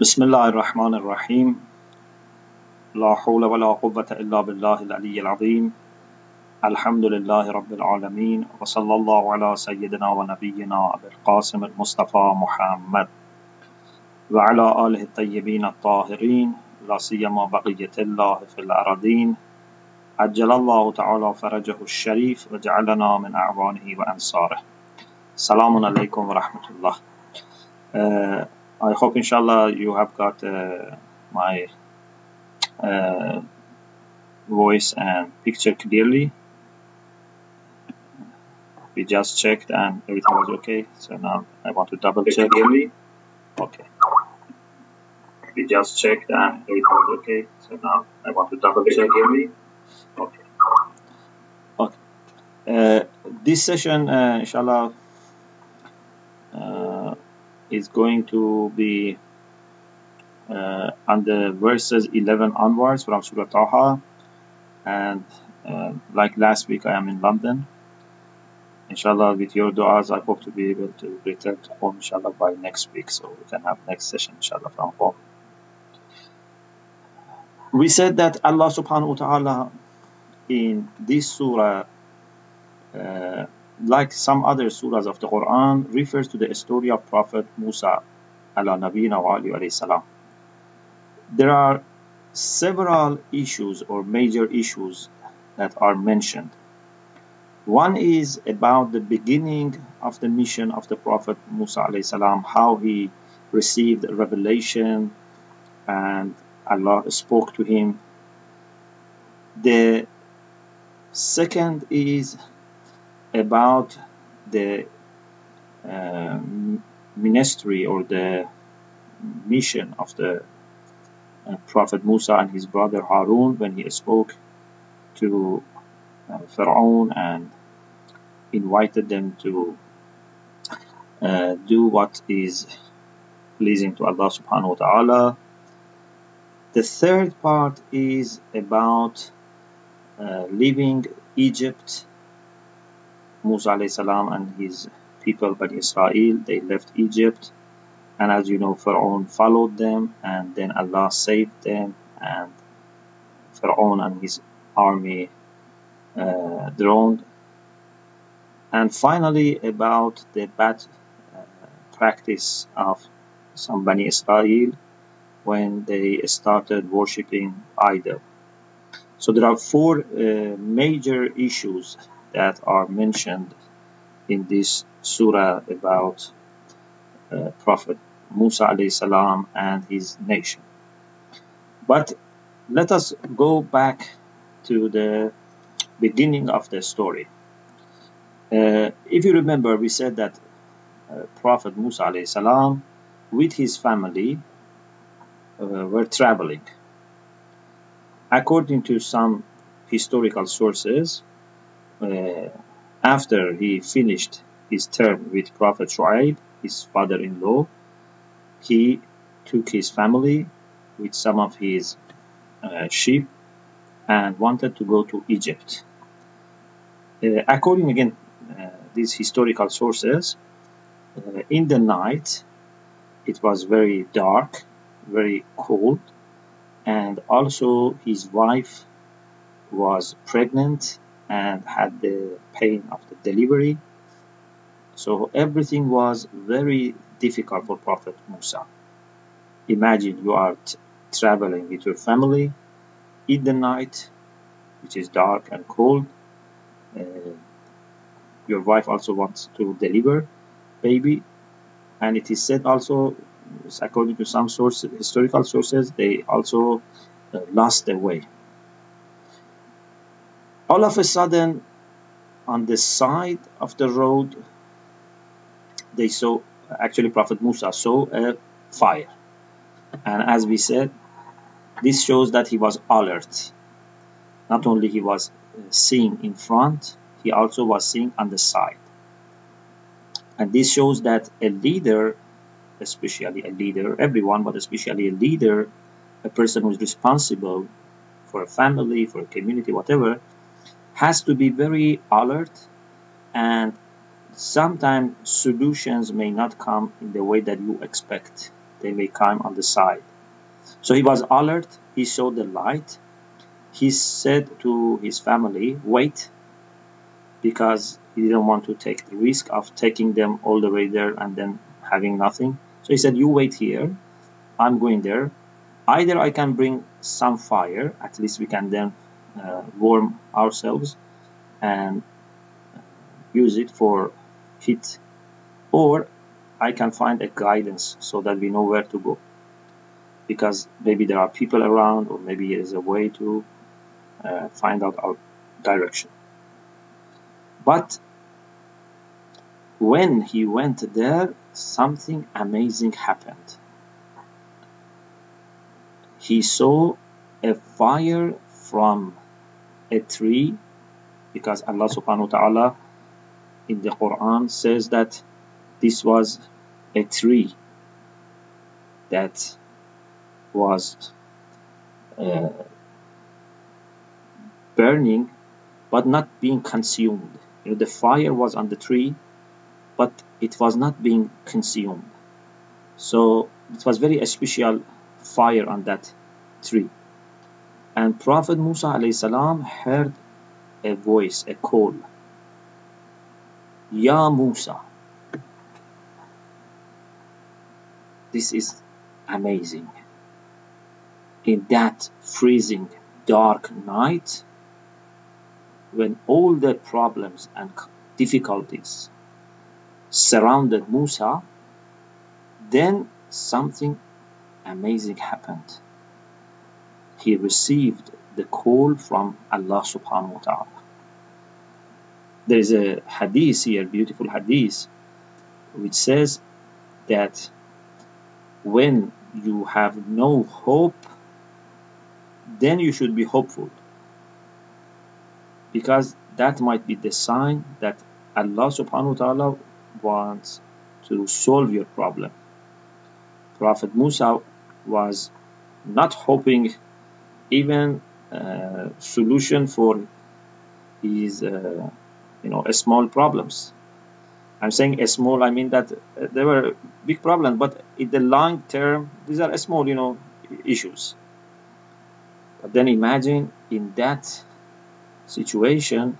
بسم الله الرحمن الرحيم. لا حول ولا قوة إلا بالله العلي العظيم. الحمد لله رب العالمين وصلى الله على سيدنا ونبينا أبي القاسم المصطفى محمد. وعلى آله الطيبين الطاهرين لا سيما بقية الله في الأرضين عجل الله تعالى فرجه الشريف وجعلنا من أعوانه وأنصاره. سلام عليكم ورحمة الله. uh, I hope inshallah you have got uh, my uh, voice and picture clearly. We just checked and everything was okay. So now I want to double check. Clearly. Okay. We just checked and everything was okay. So now I want to double check. Clearly. Okay. Okay. Uh, this session, uh, inshallah, uh, is going to be uh, the verses 11 onwards from Surah Taha. And uh, like last week I am in London. Inshallah with your du'as I hope to be able to return to home inshallah by next week. So we can have next session inshallah from home. We said that Allah subhanahu wa ta'ala in this surah uh, like some other surahs of the Quran, refers to the story of Prophet Musa ala. There are several issues or major issues that are mentioned. One is about the beginning of the mission of the Prophet Musa alayhi how he received revelation and Allah spoke to him. The second is about the um, ministry or the mission of the uh, Prophet Musa and his brother Harun when he spoke to uh, Pharaoh and invited them to uh, do what is pleasing to Allah subhanahu wa ta'ala. The third part is about uh, leaving Egypt Musa salam and his people, Bani Israel, they left Egypt. And as you know, Pharaoh followed them, and then Allah saved them, and Pharaoh and his army uh, drowned. And finally, about the bad uh, practice of some Bani Israel when they started worshipping idol. So there are four uh, major issues that are mentioned in this surah about uh, Prophet Musa alayhi salam and his nation. But let us go back to the beginning of the story. Uh, if you remember, we said that uh, Prophet Musa alayhi salam with his family uh, were traveling. According to some historical sources, after he finished his term with Prophet Shu'aib, his father-in-law, he took his family with some of his uh, sheep and wanted to go to Egypt. Uh, according again uh, these historical sources, uh, in the night it was very dark, very cold, and also his wife was pregnant and had the pain of the delivery. So everything was very difficult for Prophet Musa. Imagine you are traveling with your family in the night, which is dark and cold. Uh, your wife also wants to deliver baby, and it is said also, according to some sources, historical sources, they also uh, lost their way all of a sudden on the side of the road they saw actually prophet musa saw a fire. And as we said this shows that he was alert. Not only he was uh, seeing in front he also was seeing on the side. And this shows that a leader especially a leader everyone but especially a leader a person who is responsible for a family for a community whatever has to be very alert and sometimes solutions may not come in the way that you expect they may come on the side. So he was alert, he saw the light. He said to his family, wait, because he didn't want to take the risk of taking them all the way there and then having nothing. So he said, you wait here, I'm going there. Either I can bring some fire, at least we can then warm ourselves and use it for heat, or I can find a guidance so that we know where to go. Because maybe there are people around, or maybe there is a way to uh, find out our direction. But when he went there, something amazing happened. He saw a fire from a tree because Allah subhanahu wa ta'ala in the Quran says that this was a tree that was uh, burning but not being consumed. You know, the fire was on the tree, but it was not being consumed. So it was very special fire on that tree. And Prophet Musa salam heard a voice, a call. Ya Musa. This is amazing. In that freezing dark night, when all the problems and difficulties surrounded Musa, then something amazing happened. He received the call from Allah subhanahu wa ta'ala. There is a hadith here, beautiful hadith, which says that when you have no hope, then you should be hopeful because that might be the sign that Allah subhanahu wa ta'ala wants to solve your problem. Prophet Musa was not hoping even a solution for his uh, you know small problems. I'm saying a small, I mean that uh, there were big problems, but in the long term, these are small, you know, issues. But then imagine in that situation,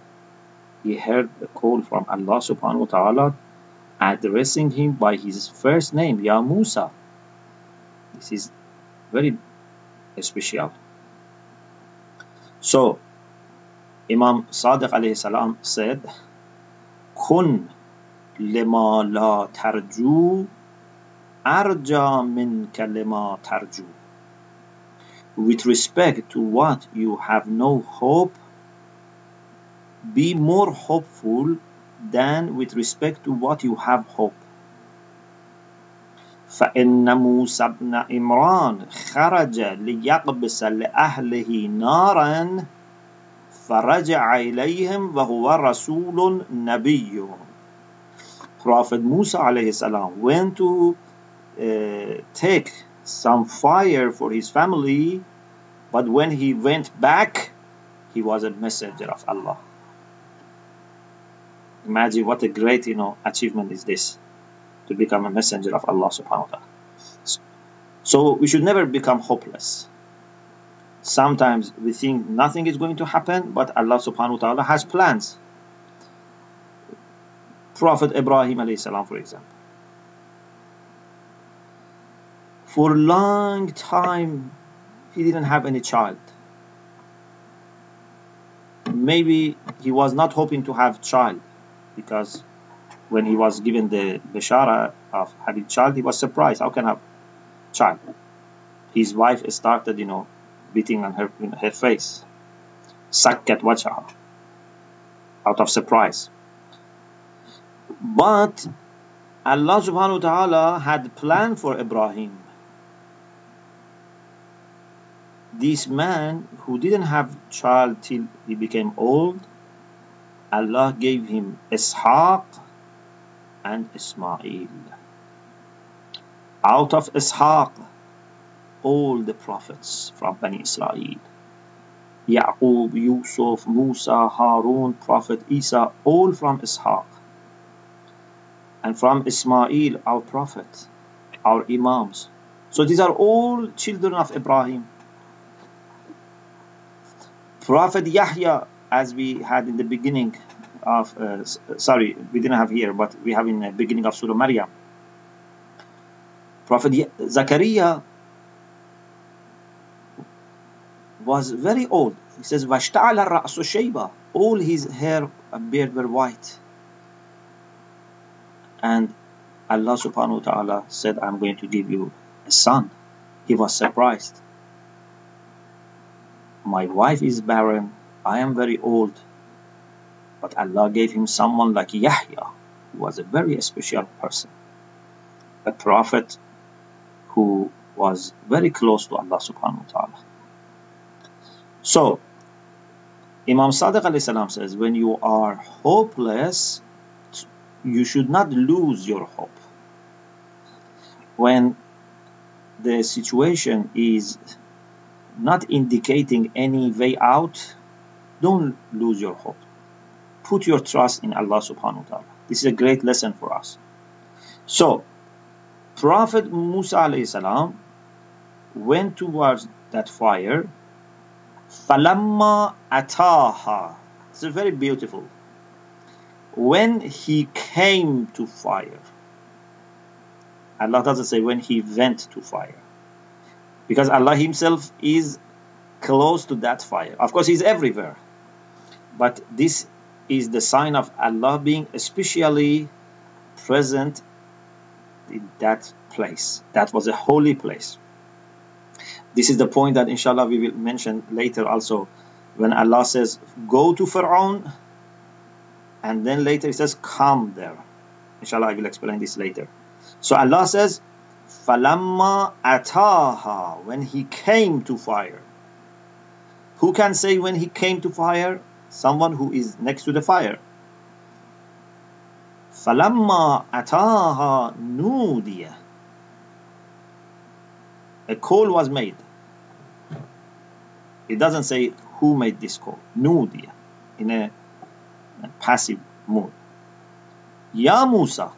he heard a call from Allah subhanahu wa ta'ala addressing him by his first name, Ya Musa. This is very special. So, Imam Sadiq alayhi salam said, Kun lima la tarju arja minka lima tarju. With respect to what you have no hope, be more hopeful than with respect to what you have hope. فإن موسى بن عمران خرج ليقبس لأهله نارا فرجع إليهم وهو رسول نبي Prophet Musa alayhi salam went to uh, take some fire for his family but when he went back he was a messenger of Allah Imagine what a great, you know, achievement is this to become a messenger of Allah subhanahu wa ta'ala. So we should never become hopeless. Sometimes we think nothing is going to happen, but Allah subhanahu wa ta'ala has plans. Prophet Ibrahim alayhi salam, for example. For a long time, he didn't have any child. Maybe he was not hoping to have child because when he was given the bishara of having child, he was surprised. How can I have child? His wife started, you know, beating on her in her face. Sakkat wajha. Out of surprise. But Allah subhanahu wa ta'ala had planned for Ibrahim. This man who didn't have child till he became old, Allah gave him Ishaq and Ismail. Out of Ishaq, all the prophets from Bani Israel. Yaqub, Yusuf, Musa, Harun, Prophet Isa, all from Ishaq. And from Ismail, our prophet, our imams, So these are all children of Ibrahim. Prophet Yahya, as we had in the beginning of, uh, sorry, we didn't have here, but we have in the beginning of Surah Maryam. Prophet Zakaria was very old. He says, وَاشْتَعَلَ الرَّأْسُ شَيْبًا All his hair and beard were white. And Allah subhanahu wa ta'ala said, I'm going to give you a son. He was surprised. My wife is barren. I am very old. But Allah gave him someone like Yahya, who was a very special person. A prophet who was very close to Allah subhanahu wa ta'ala. So, Imam Sadiq salam says, when you are hopeless, you should not lose your hope. When the situation is not indicating any way out, don't lose your hope. Put your trust in Allah subhanahu wa ta'ala. This is a great lesson for us. So, Prophet Musa alayhi salam went towards that fire Falamma ataha. It's very beautiful. When he came to fire. Allah doesn't say when he went to fire. Because Allah Himself is close to that fire. Of course, He's everywhere. But this is the sign of Allah being especially present in that place. That was a holy place. This is the point that inshallah we will mention later also when Allah says go to Pharaoh and then later he says come there. Inshallah I will explain this later. So Allah says falamma ataha when he came to fire. Who can say when he came to fire? Someone who is next to the fire. Falamma ataha nudiya a call was made. It doesn't say who made this call. Nudiya, in a, a passive mood. Ya Musa.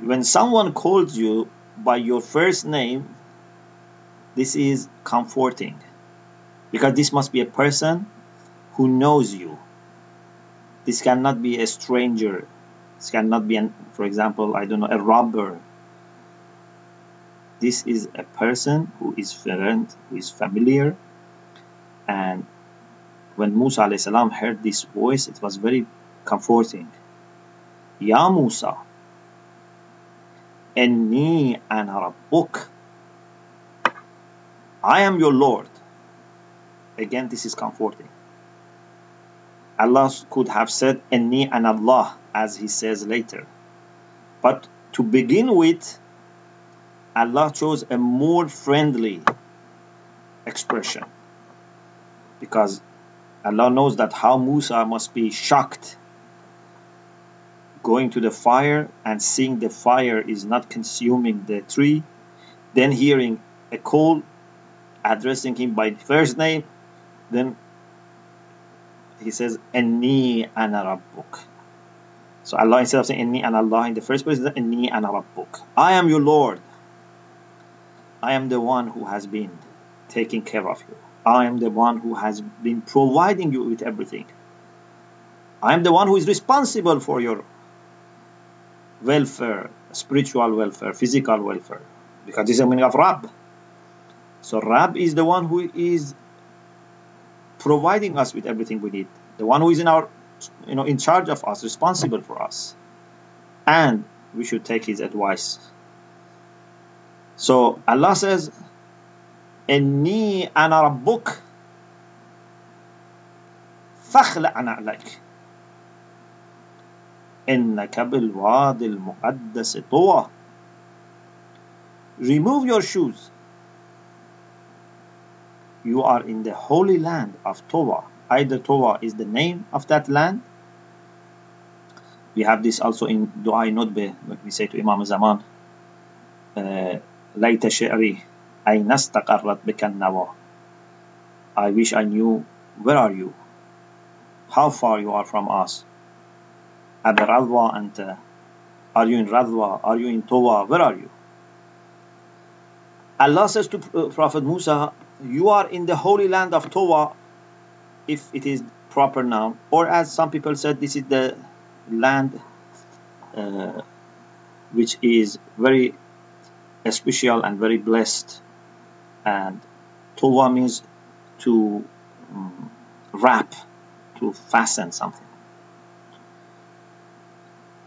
When someone calls you by your first name, this is comforting. Because this must be a person who knows you. This cannot be a stranger. This cannot be, an, for example, I don't know, a robber this is a person who is friend, who is familiar. And when Musa salam heard this voice, it was very comforting. Ya Musa, Inni ana rabbuk. I am your Lord. Again, this is comforting. Allah could have said Inni an Allah as he says later. But to begin with, Allah chose a more friendly expression because Allah knows that how Musa must be shocked going to the fire and seeing the fire is not consuming the tree, then hearing a call addressing him by first name, then he says, Anni ana rabbuk. So Allah instead of saying Anni ana Allah in the first place, Anni ana. I am your Lord. I am the one who has been taking care of you. I am the one who has been providing you with everything. I am the one who is responsible for your welfare, spiritual welfare, physical welfare, because this is the meaning of Rab. So Rab is the one who is providing us with everything we need, the one who is in our, you know, in charge of us, responsible for us, and we should take his advice so Allah says, إني أنا ربك فاخلع نعلك إنك بالواد المقدس طوى Remove your shoes. You are in the holy land of Towa. Either Towa is the name of that land. We have this also in Dua Nudbe, we say to Imam Zaman. Uh, ليت شعري أين استقرت بك النوى I wish I knew where are you how far you are from us أبرضوى أنت are you in Radwa are you in Towa where are you Allah says to uh, Prophet Musa, you are in the holy land of Towa, if it is proper noun, or as some people said, this is the land uh, which is very special and very blessed. And Towa means to um, wrap, to fasten something.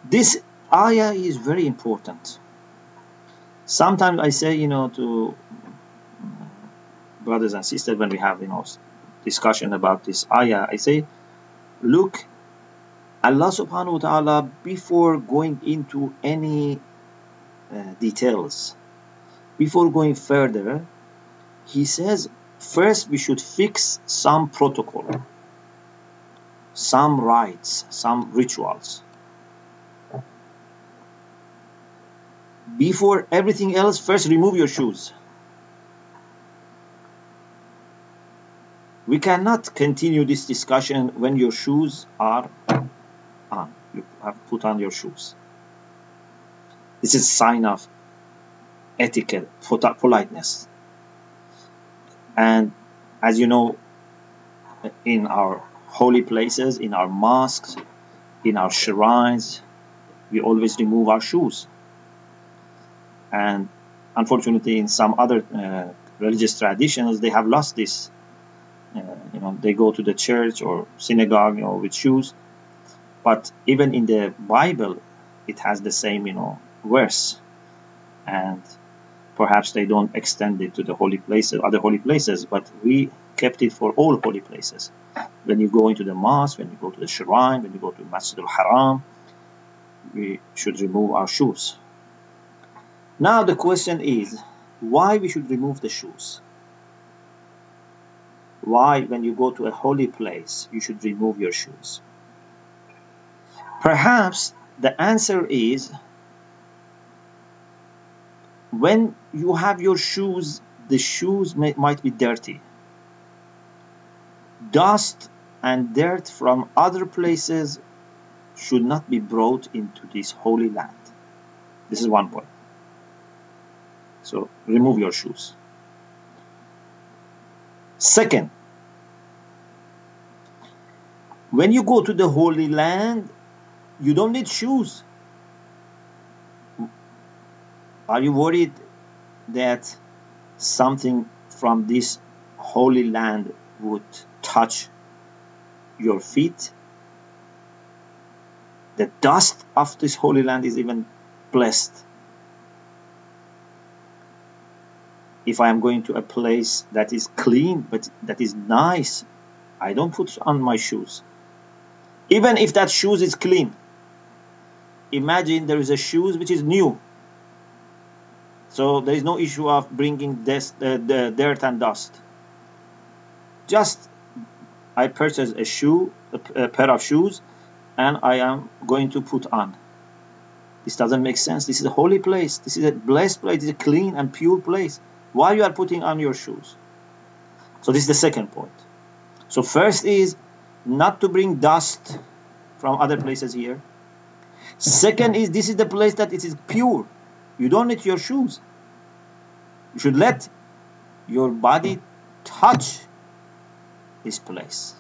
This ayah is very important. Sometimes I say, you know, to brothers and sisters when we have, you know, discussion about this ayah, I say, look, Allah subhanahu wa ta'ala, before going into any uh, details, before going further, He says, first we should fix some protocol, some rites, some rituals. Before everything else, first remove your shoes. We cannot continue this discussion when your shoes are on. You have put on your shoes. This is a sign of etiquette, politeness. And as you know, in our holy places, in our mosques, in our shrines, we always remove our shoes and unfortunately in some other uh, religious traditions they have lost this you know they go to the church or synagogue you know with shoes. But even in the bible it has the same you know verse. And perhaps they don't extend it to the holy places other holy places but we kept it for all holy places. When you go into the mosque when you go to the shrine when you go to masjid al-haram we should remove our shoes. Now the question is why we should remove the shoes? Why when you go to a holy place you should remove your shoes? Perhaps the answer is when you have your shoes the shoes may, might be dirty. Dust and dirt from other places should not be brought into this holy land. This is one point. So remove your shoes. Second, when you go to the Holy Land, you don't need shoes. Are you worried that something from this Holy Land would touch your feet? The dust of this Holy Land is even blessed if I am going to a place that is clean but that is nice, I don't put on my shoes. Even if that shoes is clean. Imagine there is a shoes which is new. So there is no issue of bringing this, uh, the dirt and dust. Just I purchase a shoe, a, pair of shoes, and I am going to put on. This doesn't make sense. This is a holy place. This is a blessed place. Is a clean and pure place why you are putting on your shoes? So this is the second point. So first is not to bring dust from other places here. Second is this is the place that it is pure. You don't need your shoes. You should let your body touch this place.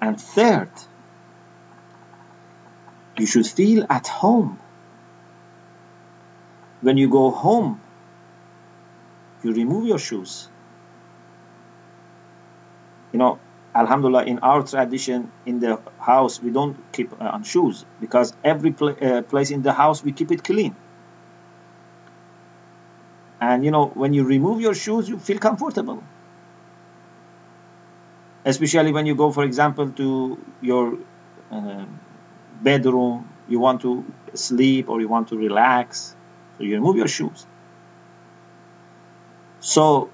And third you should feel at home. When you go home you remove your shoes. You know, Alhamdulillah, in our tradition, in the house, we don't keep uh, on shoes because every pl uh, place in the house we keep it clean. And you know, when you remove your shoes, you feel comfortable. Especially when you go, for example, to your uh, bedroom, you want to sleep or you want to relax, so you remove your shoes. So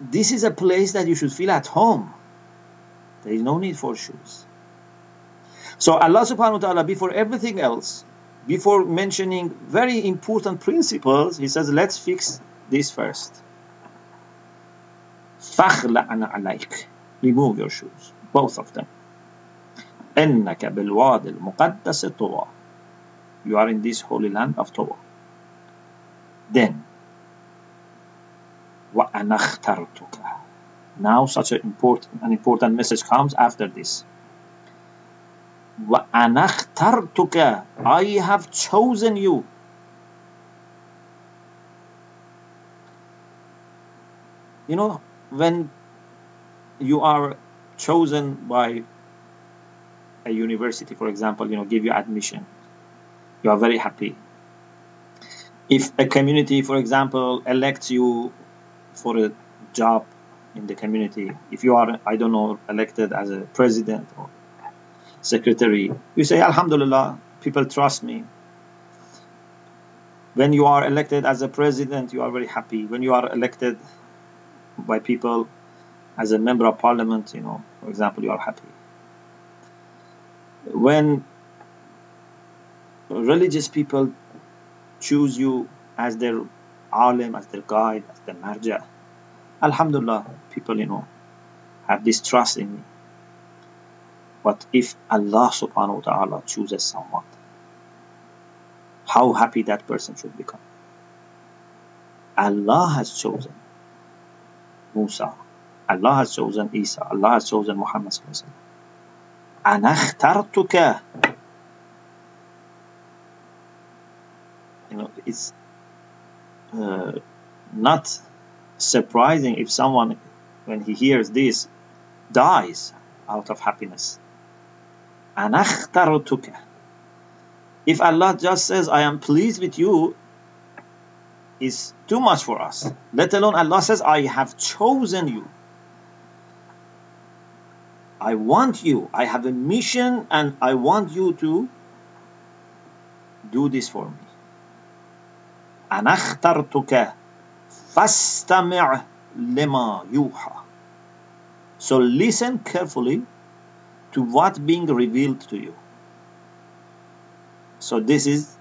this is a place that you should feel at home. There is no need for shoes. So Allah subhanahu wa ta'ala, before everything else, before mentioning very important principles, He says, let's fix this first. فَخْلَعْنَ عَلَيْكَ Remove your shoes, both of them. إِنَّكَ بِالْوَادِ الْمُقَدَّسِ طُوَى You are in this holy land of Towa. Then, وَأَنَا اخْتَرْتُكَ Now such an important, an important message comes after this. وَأَنَا اخْتَرْتُكَ I have chosen you. You know, when you are chosen by a university, for example, you know, give you admission, you are very happy. If a community, for example, elects you for a job in the community, if you are, I don't know, elected as a president or secretary, you say, Alhamdulillah, people trust me. When you are elected as a president, you are very happy. When you are elected by people as a member of parliament, you know, for example, you are happy. When religious people choose you as their alim, as their guide, the marja. Alhamdulillah, people, you know, have this trust in me. But if Allah subhanahu wa ta'ala chooses someone, how happy that person should become. Allah has chosen Musa. Allah has chosen Isa. Allah has chosen Muhammad sallallahu alaihi wasallam. You know, it's uh, not surprising if someone when he hears this dies out of happiness أنا اخترتك if Allah just says I am pleased with you is too much for us. Let alone Allah says, I have chosen you. I want you. I have a mission and I want you to do this for me. أنا اخترتك فاستمع لما يوحى. So listen carefully to what being revealed to you. So this is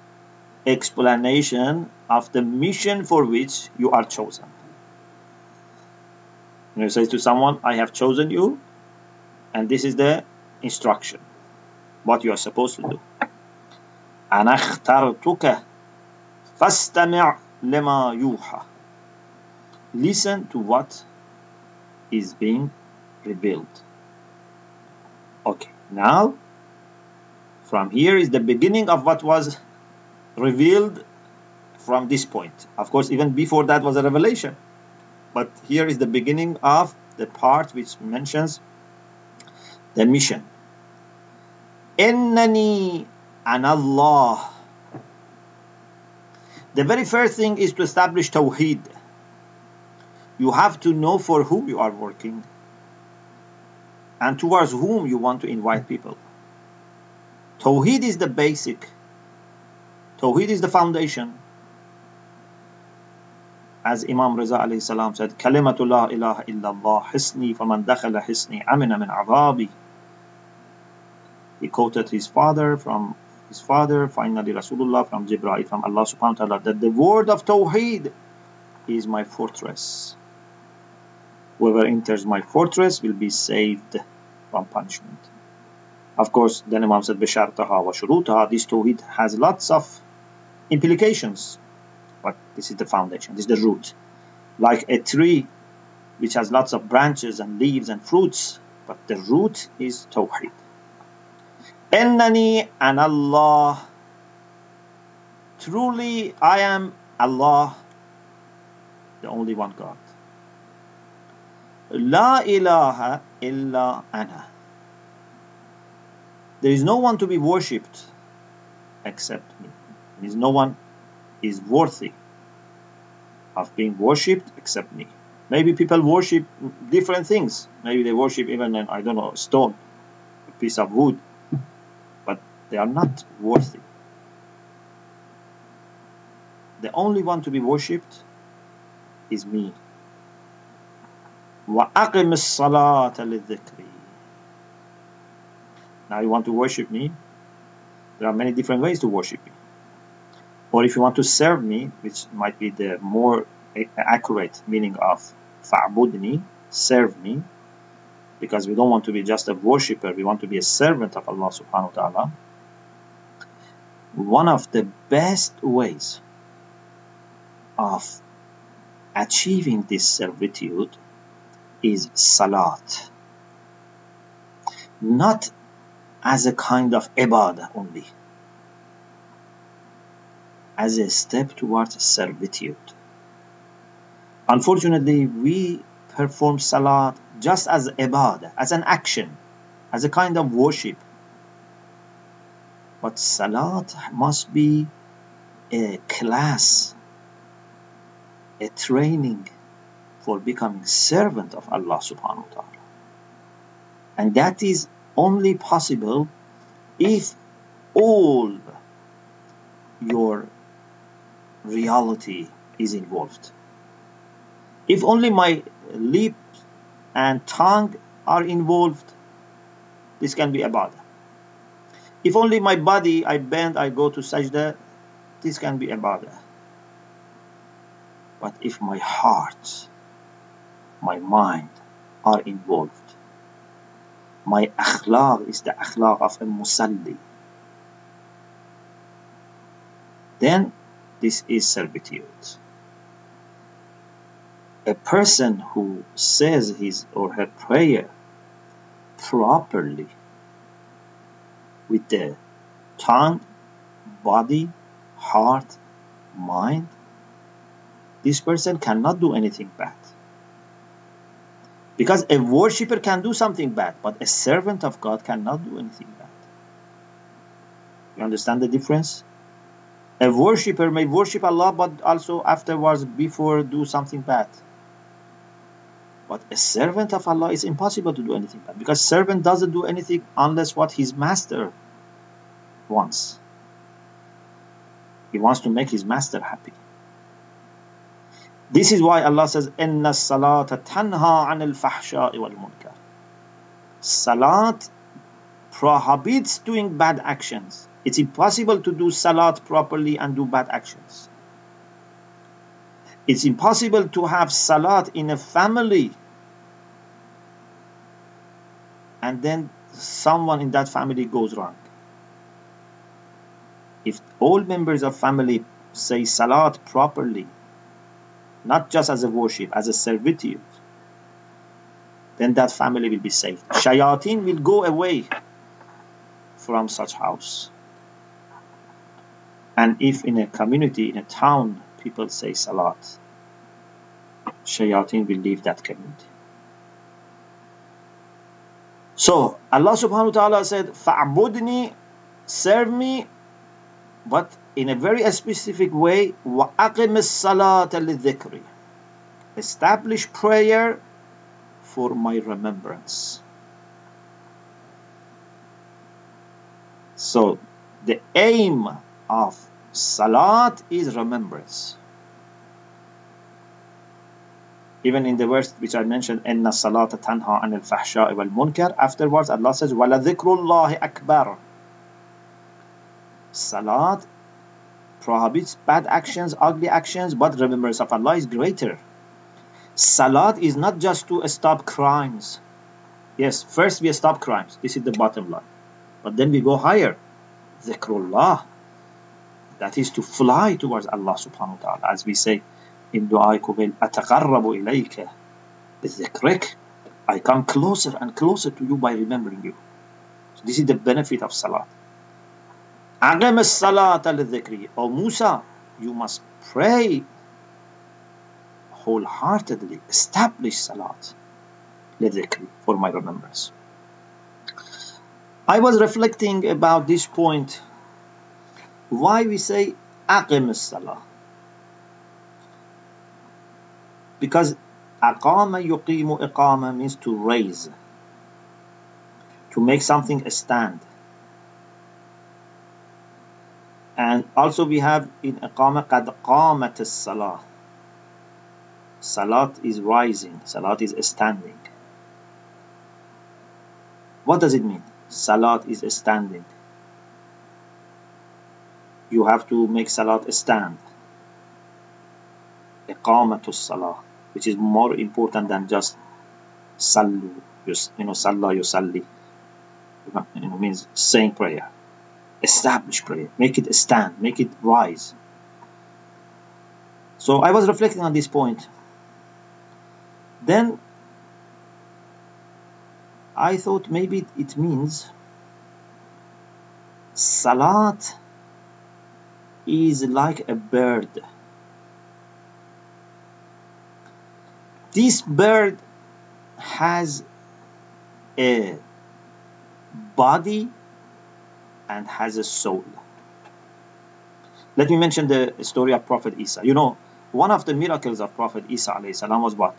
explanation of the mission for which you are chosen. You say to someone, I have chosen you, and this is the instruction, what you are supposed to do. أنا اخترتك فاستمع لما يوحى. Listen to what is being revealed. Okay, now from here is the beginning of what was revealed from this point. Of course, even before that was a revelation. But here is the beginning of the part which mentions the mission. Innani an Allah. The very first thing is to establish Tawheed. You have to know for whom you are working and towards whom you want to invite people. Tawheed is the basic Tawheed is the foundation. As Imam Riza alayhi salam said, Kalimatu la ilaha illallah hisni faman dakhala hisni amina min azabi. He quoted his father from his father, finally Rasulullah from Jibreel, from Allah subhanahu wa ta'ala, that the word of Tawheed is my fortress. Whoever enters my fortress will be saved from punishment. Of course, then Imam said, Bishartaha wa shurutaha, this Tawhid has lots of implications. But this is the foundation, this is the root. Like a tree which has lots of branches and leaves and fruits, but the root is Tawheed. Ennani and Allah. Truly, I am Allah, the only one God. La ilaha illa ana. There is no one to be worshipped except me There is no one is worthy of being worshipped except me. Maybe people worship different things. Maybe they worship even an, I don't know, a stone, a piece of wood, but they are not worthy. The only one to be worshipped is me. وَأَقِمِ الصَّلَاةَ لِلذِّكْرِ Now you want to worship me? There are many different ways to worship me or if you want to serve me, which might be the more accurate meaning of fa'budni, serve me, because we don't want to be just a worshipper, we want to be a servant of Allah subhanahu wa ta'ala. One of the best ways of achieving this servitude is salat. Not as a kind of ibadah only, as a step towards servitude. Unfortunately, we perform salat just as ibadah, as an action, as a kind of worship. But salat must be a class, a training for becoming servant of Allah subhanahu wa ta'ala. And that is only possible if all your reality is involved. If only my lips and tongue are involved, this can be ibadah. If only my body, I bend, I go to sajda, this can be ibadah. But if my heart, my mind are involved, my akhlaq is the akhlaq of a musalli, then this is servitude. A person who says his or her prayer properly with the tongue, body, heart, mind, this person cannot do anything bad. Because a worshipper can do something bad, but a servant of God cannot do anything bad. You understand the difference? A worshipper may worship Allah, but also afterwards, before, do something bad. But a servant of Allah is impossible to do anything bad because servant doesn't do anything unless what his master wants. He wants to make his master happy. This is why Allah says, "Inna salata tanha anil fahsha'i wal munkar." Salat prohibits doing bad actions. It's impossible to do salat properly and do bad actions. It's impossible to have salat in a family and then someone in that family goes wrong. If all members of family say salat properly, not just as a worship, as a servitude, then that family will be saved. Shayateen will go away from such house. And if in a community, in a town, people say salat, shayateen will leave that community. So Allah subhanahu wa ta'ala said, Fa'budni, serve me, but in a very specific way, وَأَقِمِ الصَّلَاةَ لِلذِّكْرِ Establish prayer for my remembrance. So the aim of salat is remembrance. Even in the verse which I mentioned, إِنَّ الصَّلَاةَ تَنْهَى عَنِ الْفَحْشَاءِ وَالْمُنْكَرِ Afterwards, Allah says, وَلَذِكْرُ اللَّهِ أَكْبَرُ Salat prohibits bad actions, ugly actions, but remembrance of Allah is greater. Salat is not just to stop crimes. Yes, first we stop crimes. This is the bottom line. But then we go higher. Zikrullah. That is to fly towards Allah subhanahu wa ta'ala. As we say in dua Kumayl, Ataqarrabu ilayka bizikrik. I come closer and closer to you by remembering you. So this is the benefit of Salat. Aqim salat al dhikri. O Musa, you must pray wholeheartedly. Establish salat al dhikri for my remembrance. I was reflecting about this point. Why we say Aqim salat? Because Aqama yuqimu iqama means to raise, to make something stand and also we have in iqama qamat as-salah salat is rising. Salat is standing. What does it mean? Salat is standing. You have to make salat stand. Iqamatu salah which is more important than just sallu, you know, salla yusalli. You know, means saying prayer. Establish prayer. Make it stand. Make it rise. So I was reflecting on this point. Then I thought maybe it means Salat is like a bird. This bird has a body and has a soul. Let me mention the story of Prophet Isa. You know, one of the miracles of Prophet Isa salam was what?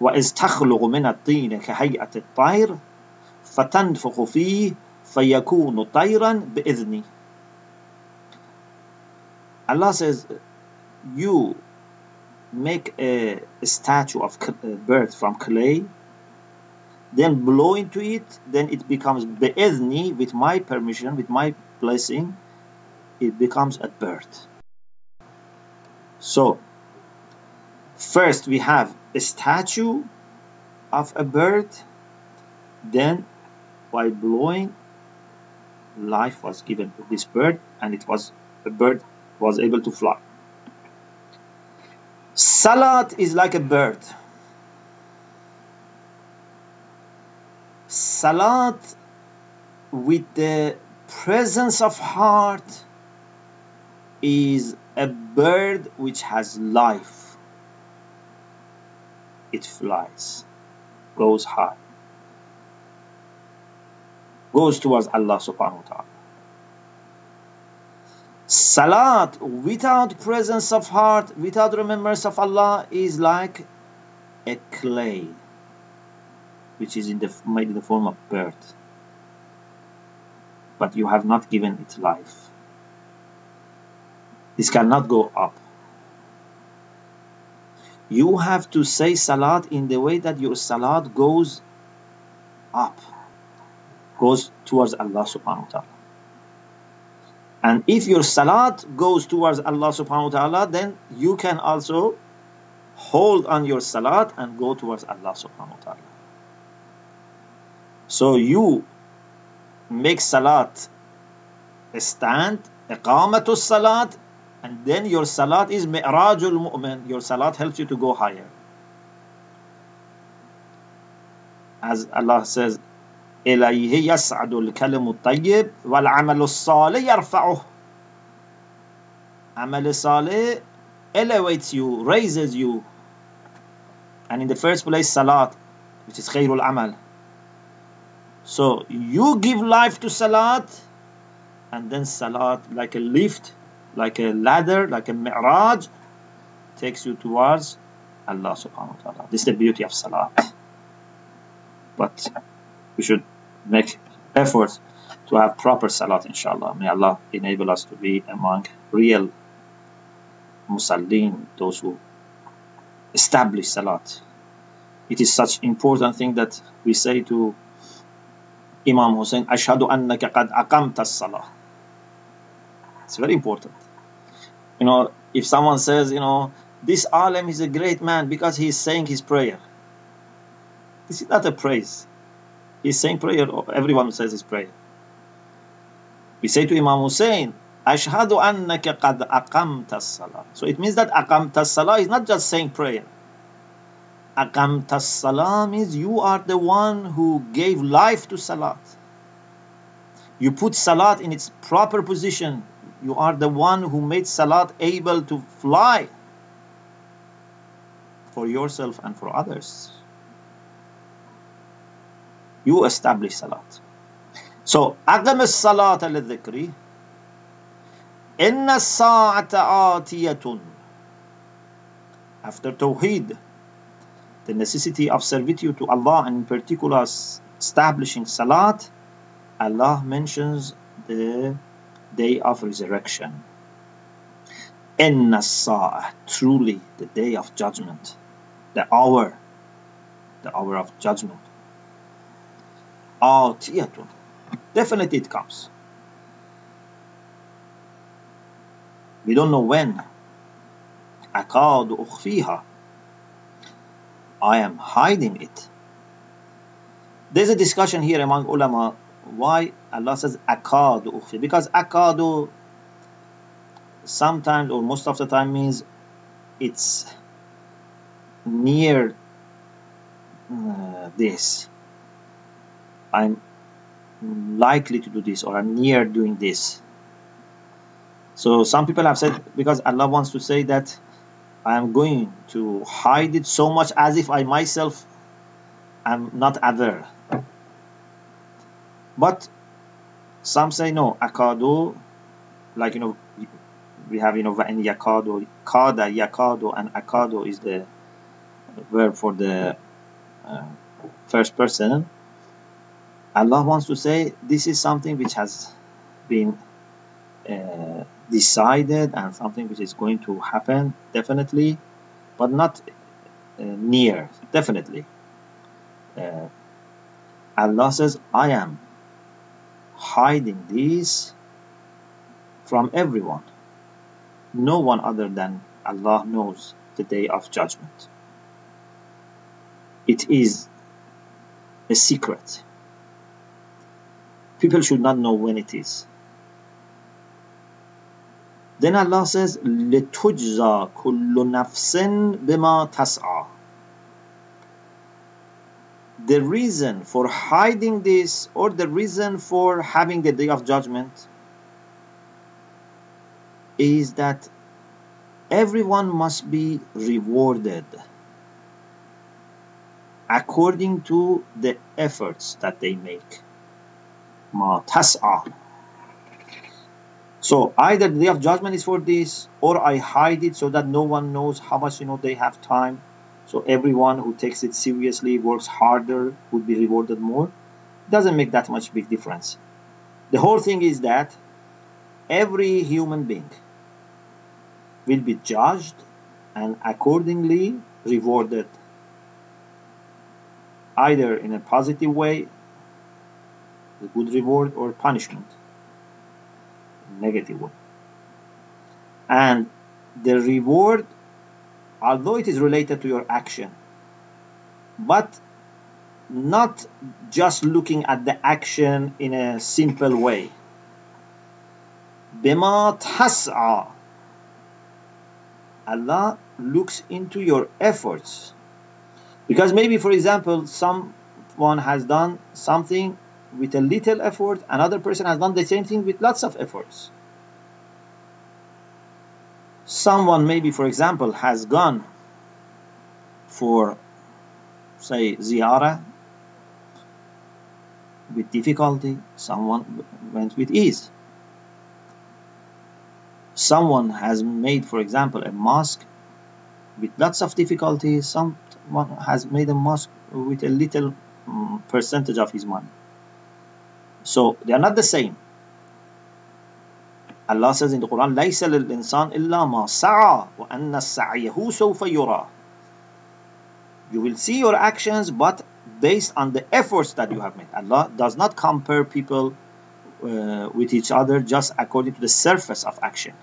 وإذ تخلق من الطين كهيئة الطير فتنفخ فيه فيكون طيرا بإذني Allah says you make a, a statue of a bird from clay then blow into it then it becomes be'edni with my permission with my blessing it becomes a bird. so first we have a statue of a bird then by blowing life was given to this bird and it was a bird was able to fly salat is like a bird salat with the presence of heart is a bird which has life it flies goes high goes towards Allah subhanahu wa ta'ala. Salat without presence of heart, without remembrance of Allah is like a clay which is in the, made in the form of bird. But you have not given it life. This cannot go up. You have to say salat in the way that your salat goes up goes towards Allah subhanahu wa ta'ala. And if your salat goes towards Allah subhanahu wa ta'ala, then you can also hold on your salat and go towards Allah subhanahu wa ta'ala. So you make salat a stand, iqamatul salat, and then your salat is mi'rajul mu'min. Your salat helps you to go higher. As Allah says, إليه يسعد الكلم الطيب والعمل الصالح يرفعه عمل صالح elevates you, raises you. And in the first place, salat, which is khairul amal. so you give life to salat, and then salat, like a lift, like a ladder, like a mi'raj, takes you towards Allah subhanahu wa ta'ala. This is the beauty of salat. But we should make efforts to have proper salat inshallah may Allah enable us to be among real musallin those who establish salat it is such important thing that we say to Imam Hussein ashhadu annaka qad aqamta as-salah it's very important you know if someone says you know this alim is a great man because he is saying his prayer this is not a praise He's saying prayer, everyone says his prayer. We say to Imam Hussein, Ashhadu annaka qad aqamta salah. So it means that aqamta salah is not just saying prayer. Aqamta salah means you are the one who gave life to salat. You put salat in its proper position. You are the one who made salat able to fly for yourself and for others you establish salat. So, أقم الصلاة للذكر إن الساعة آتية After Tawheed, the necessity of servitude to Allah and in particular establishing Salat, Allah mentions the day of resurrection. Inna Sa'ah, truly the day of judgment, the hour, the hour of judgment. عاطية definitely it comes we don't know when أكاد أخفيها I am hiding it. There's a discussion here among ulama why Allah says akadu ukhfi because akadu sometimes or most of the time means it's near uh, this I'm likely to do this or I'm near doing this so some people have said because Allah wants to say that I am going to hide it so much as if I myself am not aware. But some say no, akado, like you know, we have you know in yakado, kada, yakado, and akado is the verb for the uh, first person. Allah wants to say this is something which has been uh, decided and something which is going to happen definitely, but not uh, near definitely. Uh, Allah says, I am hiding these from everyone. No one other than Allah knows the day of judgment. It is a secret. People should not know when it is. Then Allah says, لِتُجْزَى كُلُّ نَفْسٍ بِمَا تَسْعَى The reason for hiding this or the reason for having the day of judgment is that everyone must be rewarded according to the efforts that they make. Ma tas'a. so either the day of judgment is for this, or I hide it so that no one knows how much you know they have time. So everyone who takes it seriously, works harder, would be rewarded more. Doesn't make that much big difference. The whole thing is that every human being will be judged and accordingly rewarded either in a positive way, a good reward, or punishment, negative way. And the reward, although it is related to your action, but not just looking at the action in a simple way. بما تسعى Allah looks into your efforts because maybe, for example, someone has done something with a little effort, another person has done the same thing with lots of efforts. Someone, maybe, for example, has gone for, say, ziyara with difficulty, someone went with ease. Someone has made, for example, a mosque with lots of difficulty, someone has made a mosque with a little um, percentage of his money. So they are not the same. Allah says in the Quran, لَيْسَ لِلْإِنسَانِ إِلَّا مَا سَعَى وَأَنَّ سَعْيَهُ سَوْفَ يُرَى You will see your actions, but based on the efforts that you have made. Allah does not compare people uh, with each other just according to the surface of action.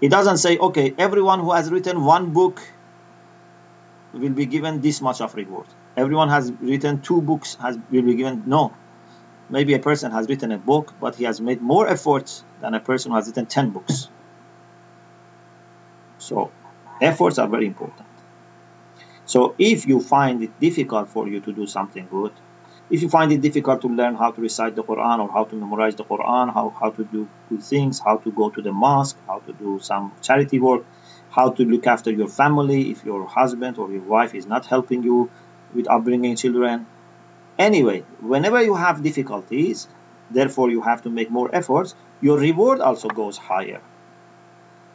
He doesn't say, okay, everyone who has written one book will be given this much of reward. Everyone has written two books has will be given no. Maybe a person has written a book, but he has made more efforts than a person who has written ten books. So efforts are very important. So if you find it difficult for you to do something good, if you find it difficult to learn how to recite the Quran or how to memorize the Quran, how, how to do good things, how to go to the mosque, how to do some charity work, how to look after your family if your husband or your wife is not helping you with upbringing children. Anyway, whenever you have difficulties, therefore you have to make more efforts, your reward also goes higher.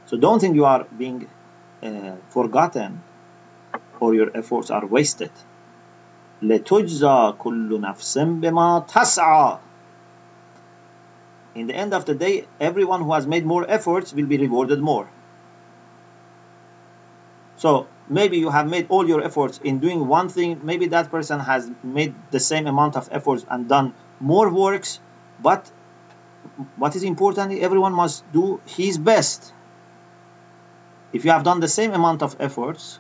So don't think you are being uh, forgotten or your efforts are wasted. لتجزى كل نفس بما تسعى In the end of the day, everyone who has made more efforts will be rewarded more. So maybe you have made all your efforts in doing one thing, maybe that person has made the same amount of efforts and done more works, but what is important, everyone must do his best. If you have done the same amount of efforts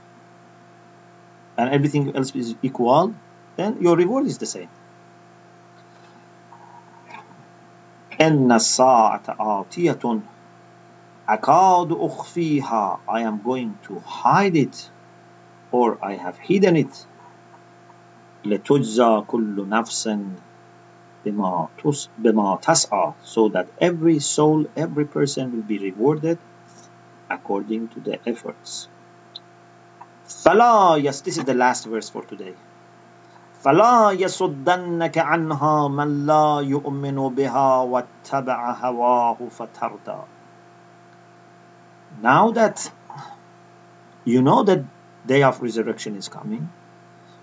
and everything else is equal, then your reward is the same. إن الساعة آتية أكاد أخفيها I am going to hide it or I have hidden it لتجزى كل نفس بما بما تسعى so that every soul every person will be rewarded according to the efforts فلا yes this is the last verse for today فلا يصدنك عنها من لا يؤمن بها واتبع هواه فتردى now that you know that day of resurrection is coming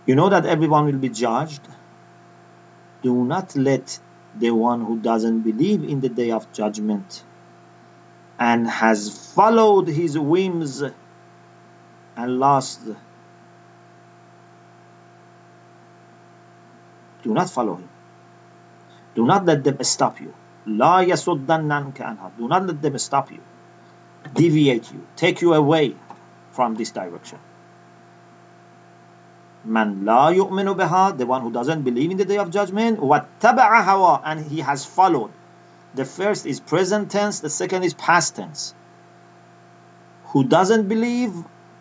you know that everyone will be judged do not let the one who doesn't believe in the day of judgment and has followed his whims and lost do not follow him do not let them stop you لا يصدنك عنها do not let them stop you deviate you take you away from this direction man la yu'minu biha, the one who doesn't believe in the day of judgment, wattaba'a hawa, and he has followed. The first is present tense, the second is past tense. Who doesn't believe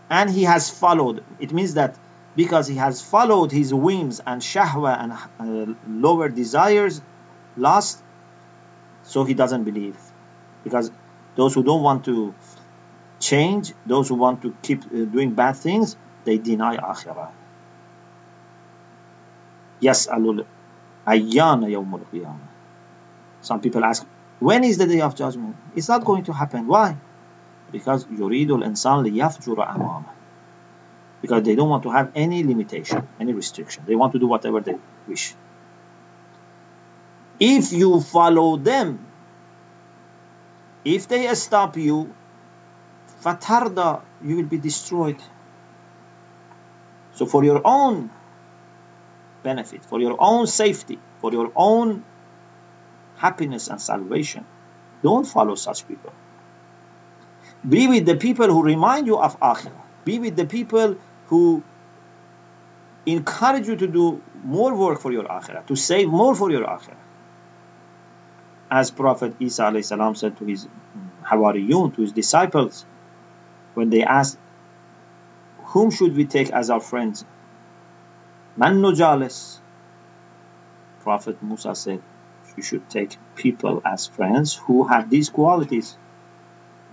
and he has followed. It means that because he has followed his whims and shahwa and uh, lower desires, lust, so he doesn't believe. Because those who don't want to change, those who want to keep uh, doing bad things, they deny akhirah. Yas'alul ayyana yawmul qiyamah. Some people ask, when is the day of judgment? It's not going to happen. Why? Because yuridul insan liyafjura amama. Because they don't want to have any limitation, any restriction. They want to do whatever they wish. If you follow them, if they stop you, fatarda, you will be destroyed. So for your own benefit, for your own safety, for your own happiness and salvation. Don't follow such people. Be with the people who remind you of Akhirah. Be with the people who encourage you to do more work for your Akhirah, to save more for your Akhirah. As Prophet Isa salam said to his Hawariyun, to his disciples, when they asked, Whom should we take as our friends? Man nujalis. Prophet Musa said, you should take people as friends who have these qualities.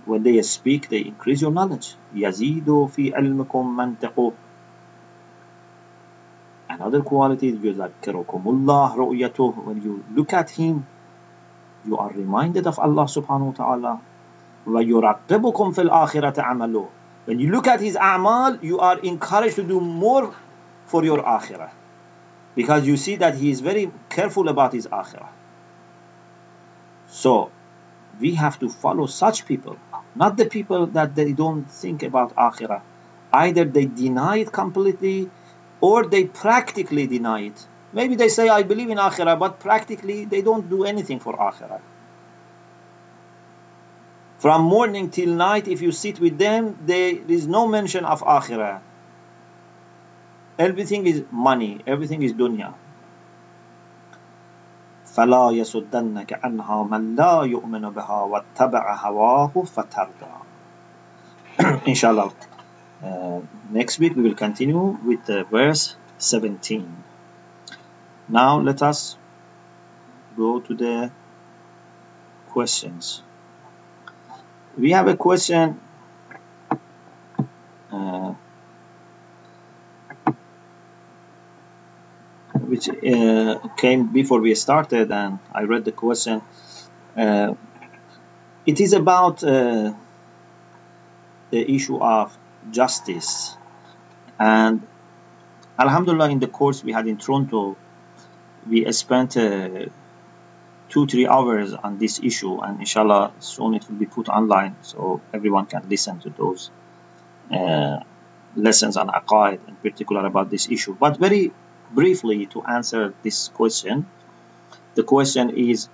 When they speak, they increase your knowledge. Yazidu fi ilmikum mantiqu. Another quality is yuzakkirukumullah ru'yatuh. When you look at him, you are reminded of Allah subhanahu wa ta'ala. وَيُرَقِّبُكُمْ فِي الْآخِرَةِ عَمَلُهُ When you look at his a'mal, you are encouraged to do more for your akhirah. Because you see that he is very careful about his akhirah. So, we have to follow such people, not the people that they don't think about akhirah. Either they deny it completely or they practically deny it. Maybe they say, I believe in akhirah, but practically they don't do anything for akhirah. From morning till night, if you sit with them, there is no mention of akhirah Everything is money, everything is dunya. فلا يصدنك عنها من لا يؤمن بها واتبع هواه فتردى Inshallah. Uh, next week we will continue with the verse 17. Now let us go to the questions. We have a question uh, which uh, came before we started, and I read the question. Uh, it is about uh, the issue of justice, and Alhamdulillah, in the course we had in Toronto, we spent uh, two three hours on this issue, and inshallah soon it will be put online so everyone can listen to those uh, lessons on aqaid in particular about this issue. But very briefly to answer this question. The question is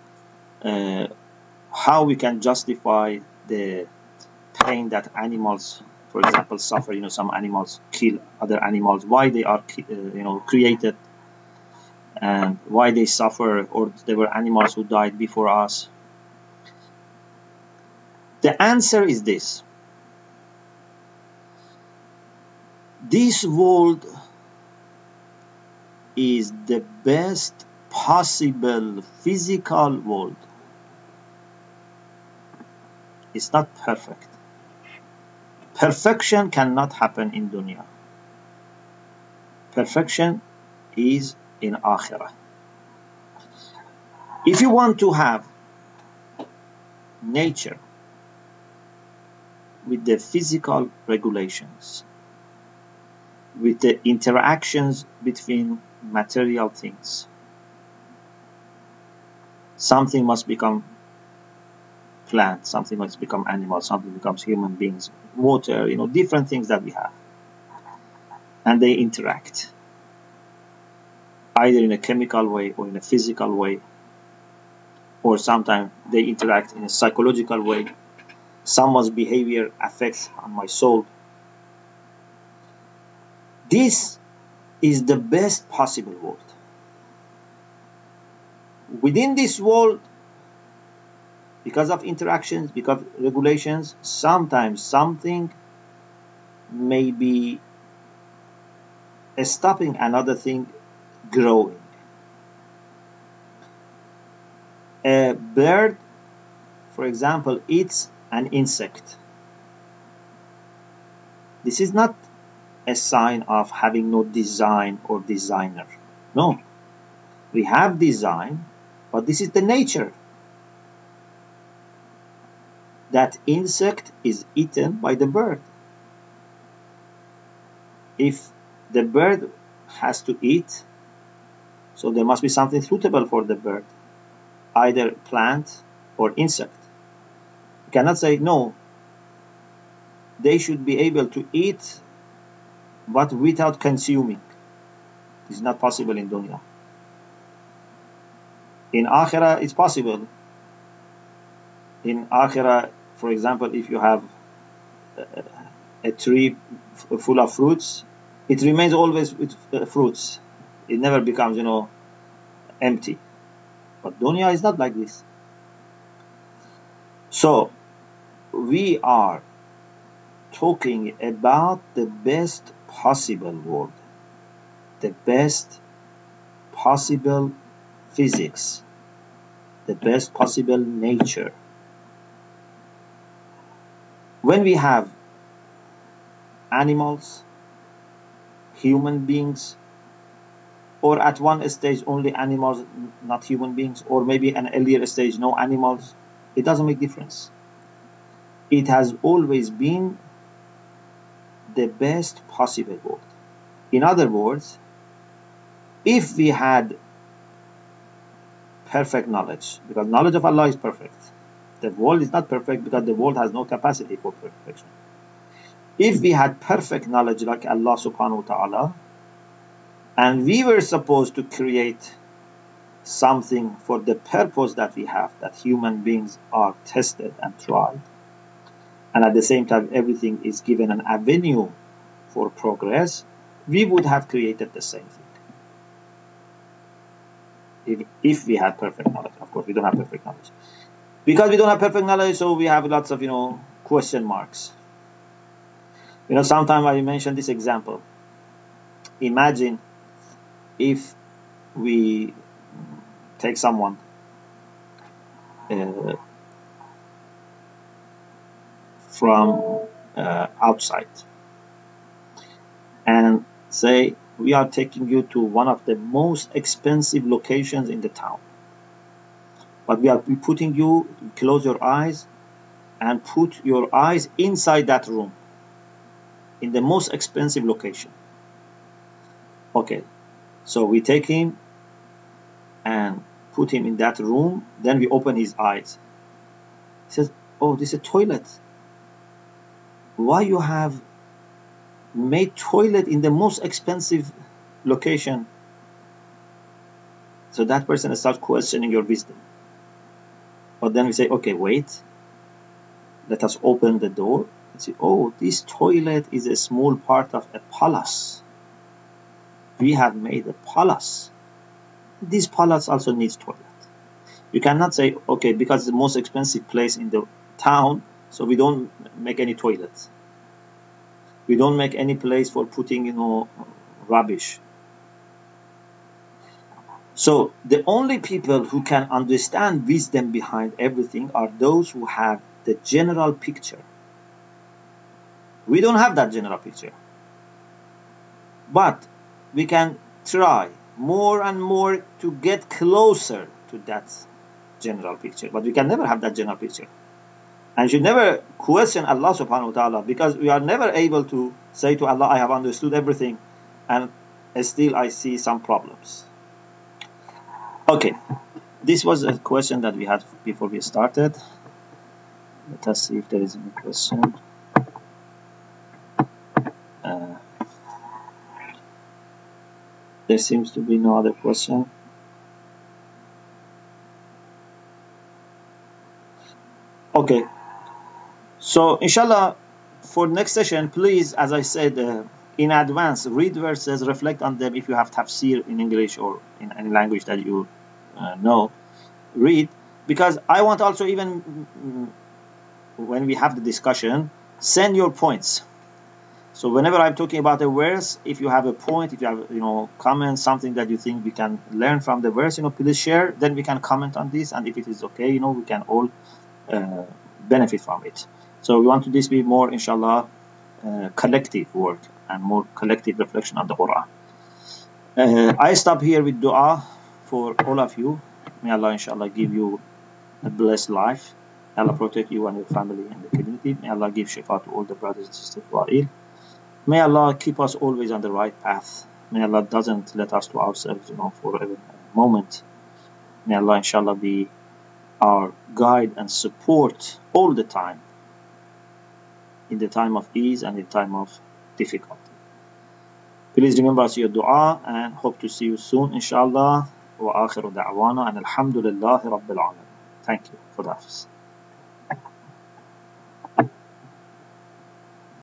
uh, how we can justify the pain that animals, for example, suffer. You know, some animals kill other animals. Why they are, uh, you know, created, and why they suffer, or there were animals who died before us. The answer is this. This world is the best possible physical world. It's not perfect. Perfection cannot happen in dunya. Perfection is in akhirah. If you want to have nature with the physical regulations, with the interactions between material things. Something must become plant, something must become animal, something becomes human beings, water, you know, different things that we have. And they interact either in a chemical way or in a physical way, or sometimes they interact in a psychological way. Someone's behavior affects on my soul. This is the best possible world. Within this world, because of interactions, because of regulations, sometimes something may be stopping another thing growing. A bird, for example, eats an insect. This is not a sign of having no design or designer. No. We have design, but this is the nature. That insect is eaten by the bird. If the bird has to eat, so there must be something suitable for the bird, either plant or insect. You cannot say, no, they should be able to eat but without consuming. Is not possible in dunya. In akhirah, it's possible. In akhirah, for example, if you have a tree full of fruits, it remains always with uh, fruits. It never becomes, you know, empty. But dunya is not like this. So, we are talking about the best possible world, the best possible physics, the best possible nature. When we have animals, human beings, or at one stage only animals, not human beings, or maybe an earlier stage no animals, it doesn't make difference. It has always been the best possible world. In other words, if we had perfect knowledge, because knowledge of Allah is perfect, the world is not perfect because the world has no capacity for perfection. If we had perfect knowledge like Allah subhanahu wa ta'ala, and we were supposed to create something for the purpose that we have, that human beings are tested and tried, and at the same time everything is given an avenue for progress, we would have created the same thing. If, if we had perfect knowledge, of course, we don't have perfect knowledge. Because we don't have perfect knowledge, so we have lots of, you know, question marks. You know, sometimes I mentioned this example. Imagine if we take someone uh, from uh, outside. And say we are taking you to one of the most expensive locations in the town. But we are putting you close your eyes and put your eyes inside that room in the most expensive location. Okay so we take him and put him in that room. Then we open his eyes. He says oh this is a toilet why you have made toilet in the most expensive location. So that person starts questioning your wisdom. But then we say okay wait. Let us open the door and say oh this toilet is a small part of a palace. We have made a palace. This palace also needs toilet. You cannot say okay because the most expensive place in the town so we don't make any toilets. We don't make any place for putting, you know, rubbish. So the only people who can understand wisdom behind everything are those who have the general picture. We don't have that general picture. But we can try more and more to get closer to that general picture. But we can never have that general picture. And you should never question Allah subhanahu wa ta'ala because we are never able to say to Allah, I have understood everything and still I see some problems. Okay, this was a question that we had before we started. Let us see if there is any question. Uh, there seems to be no other question. Okay, so inshallah for next session, please, as I said uh, in advance, read verses, reflect on them if you have tafsir in English or in any language that you uh, know, read because I want also even mm, when we have the discussion, send your points. So whenever I'm talking about a verse, if you have a point, if you have you know comment something that you think we can learn from the verse, you know, please share. Then we can comment on this, and if it is okay, you know, we can all uh, benefit from it. So we want to this be more, inshallah, uh, collective work and more collective reflection on the Quran. Uh, I stop here with dua for all of you. May Allah inshallah give you a blessed life. May Allah protect you and your family and the community. May Allah give shifa to all the brothers and sisters who are ill. May Allah keep us always on the right path. May Allah doesn't let us to ourselves, you know, for a moment. May Allah inshallah be our guide and support all the time In the time of ease and in time of difficulty. Please remember us your dua and hope to see you soon inshallah. وآخر دعوانا أن الحمد لله رب العالمين. Thank you for that.